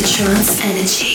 the trance energy.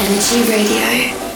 Energy Radio.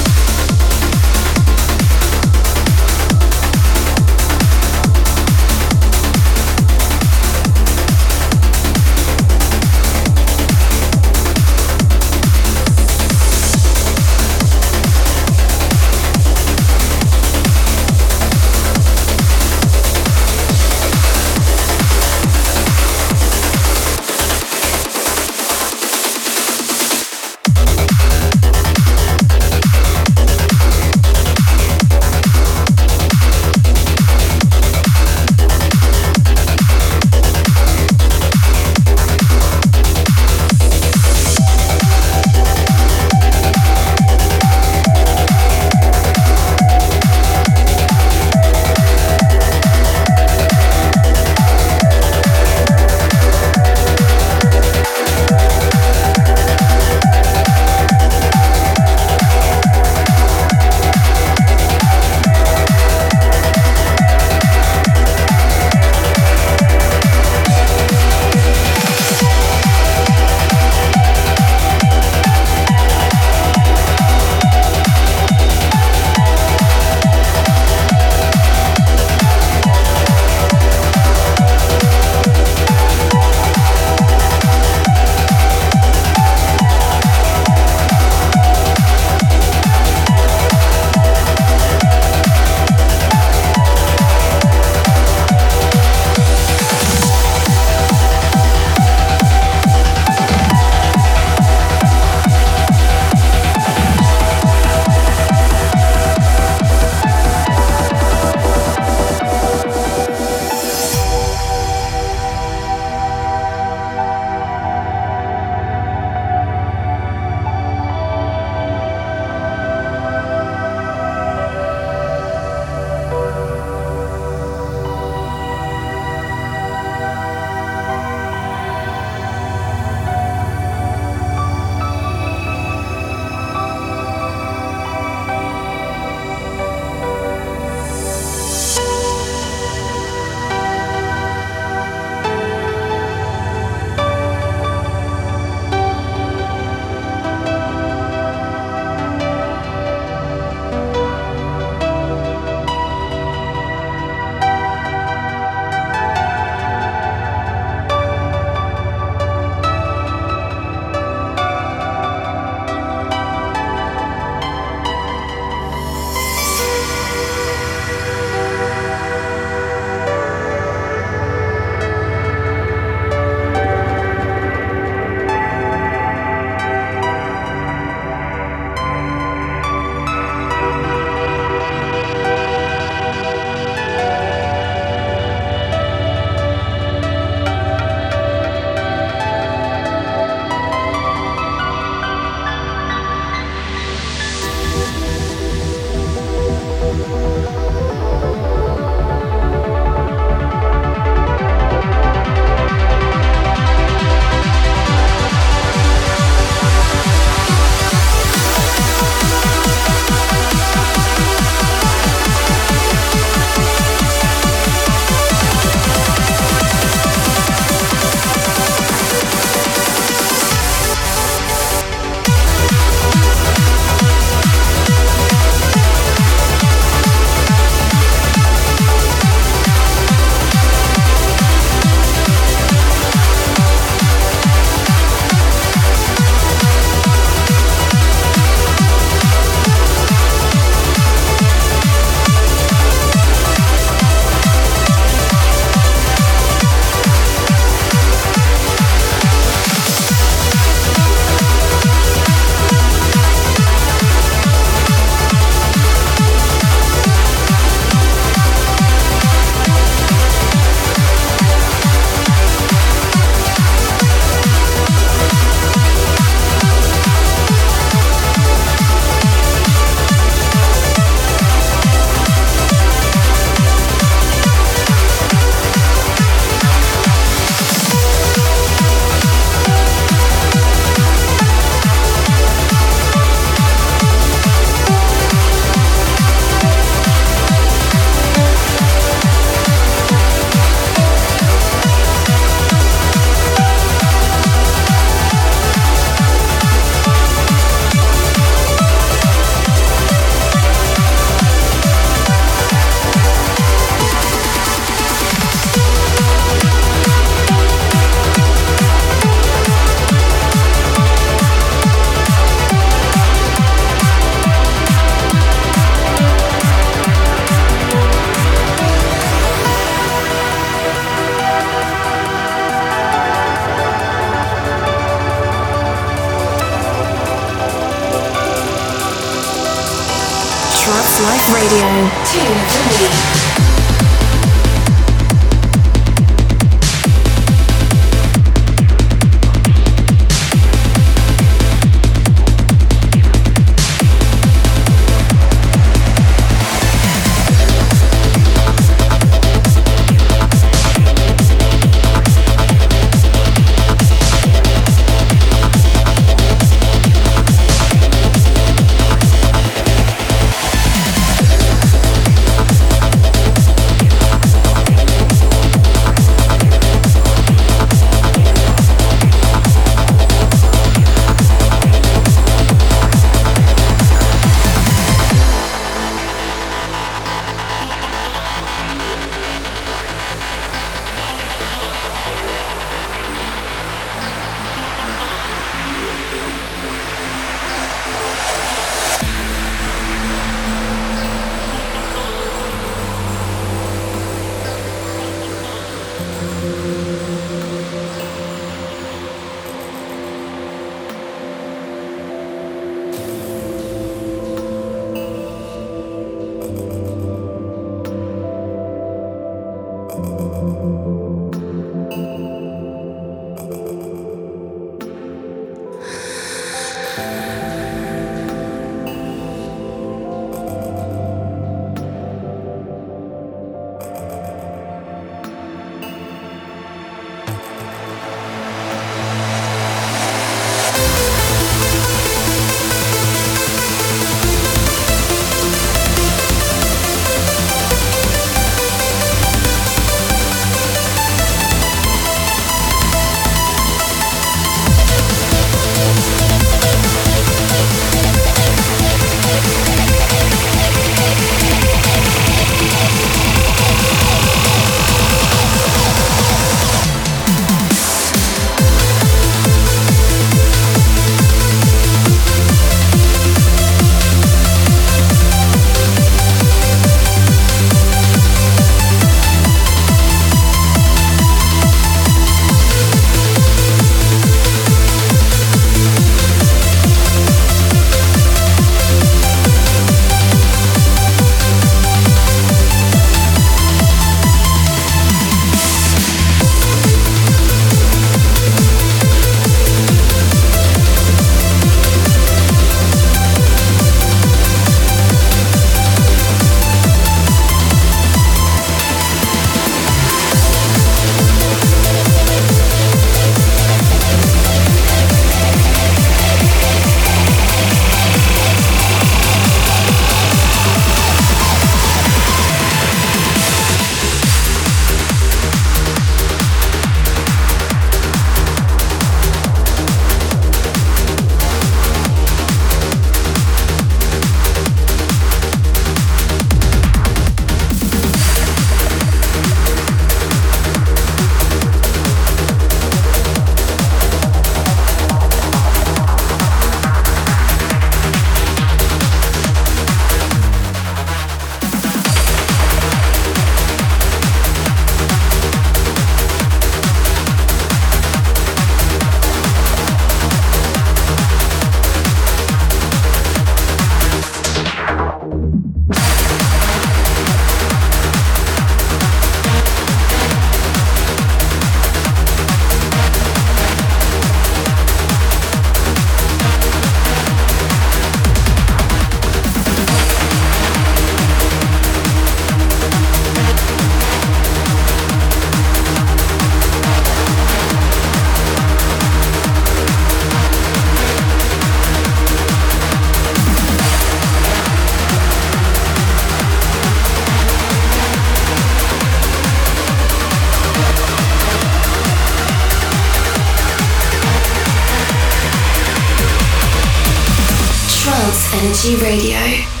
Energy Radio.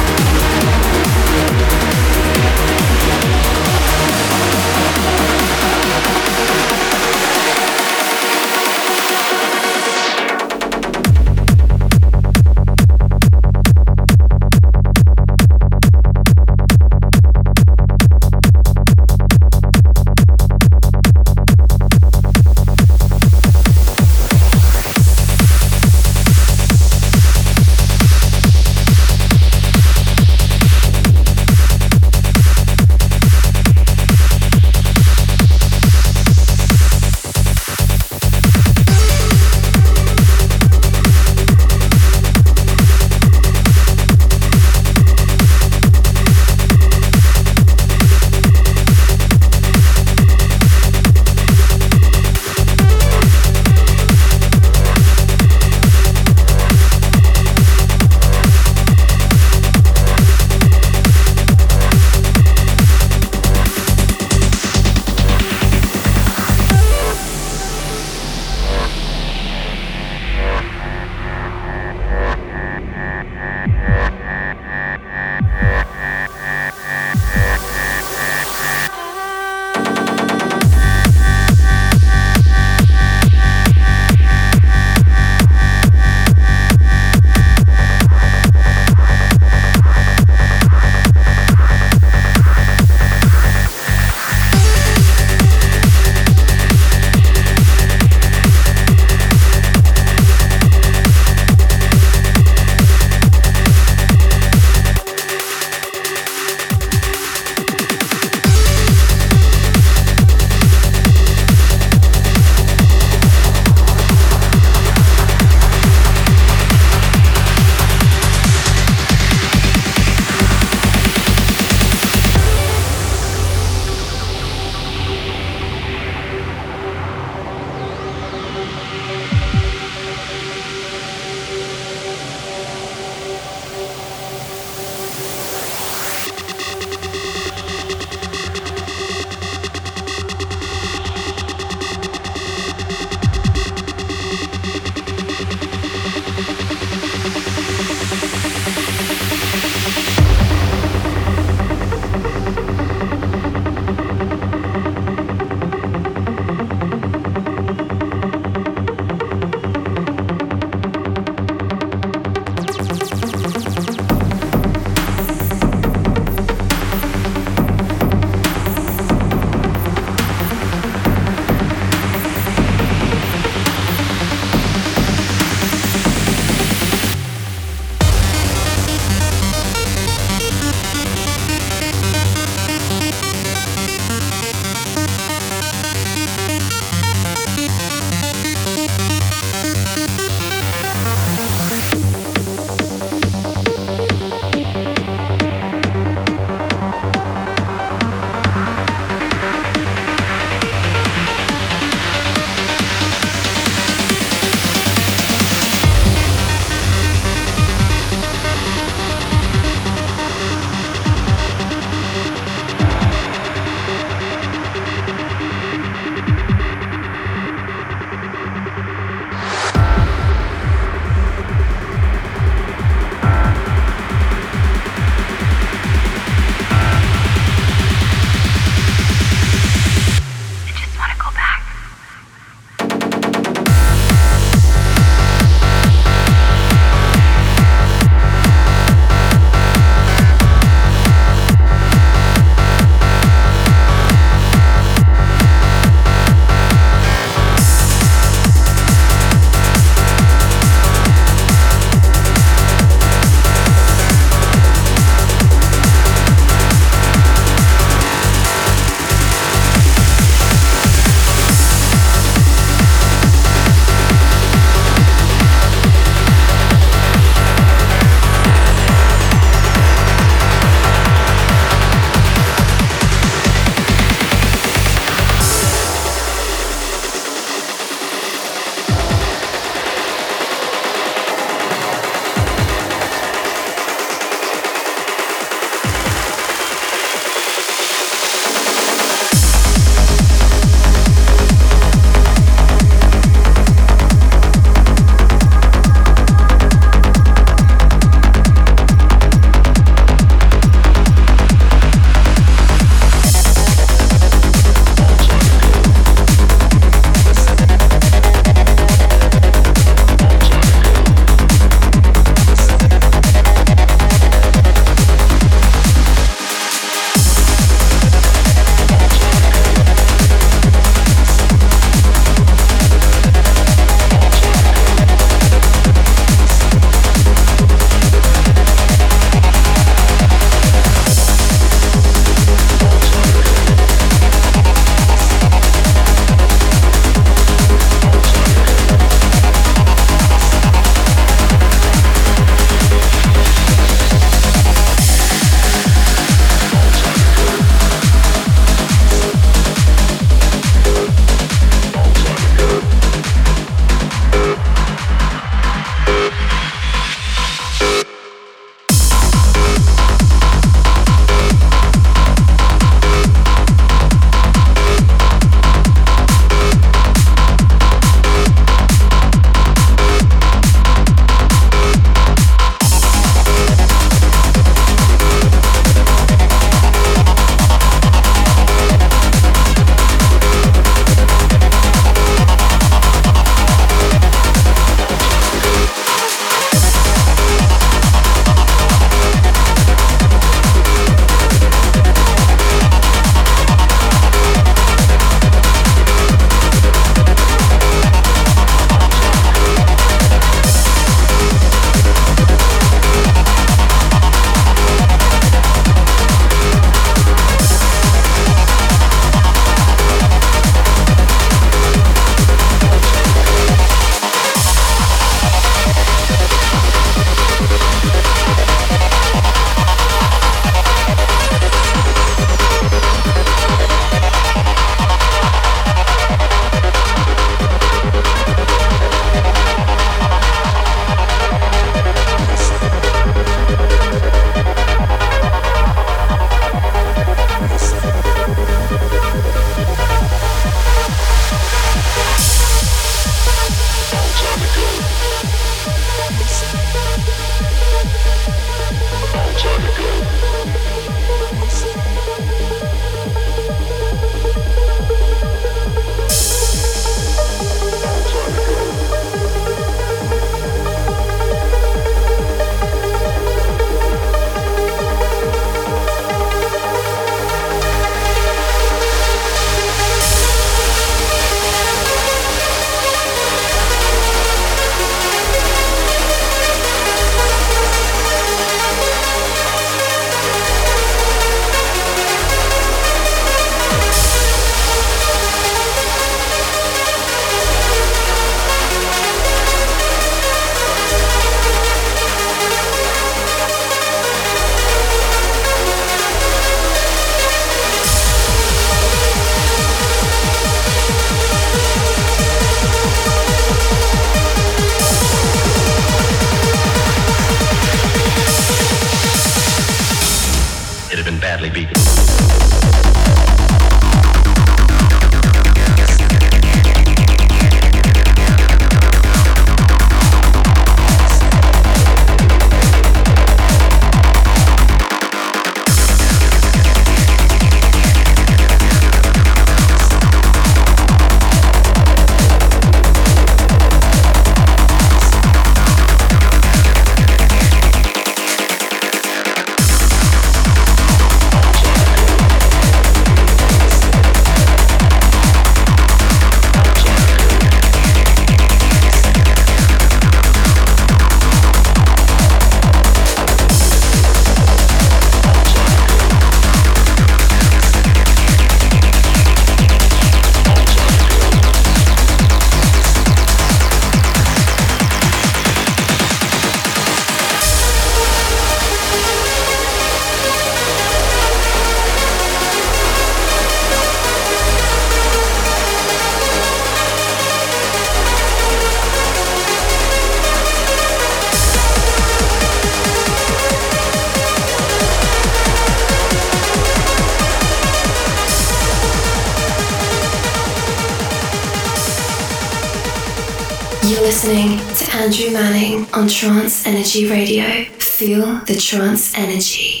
On Trance Energy Radio. Feel the trance energy.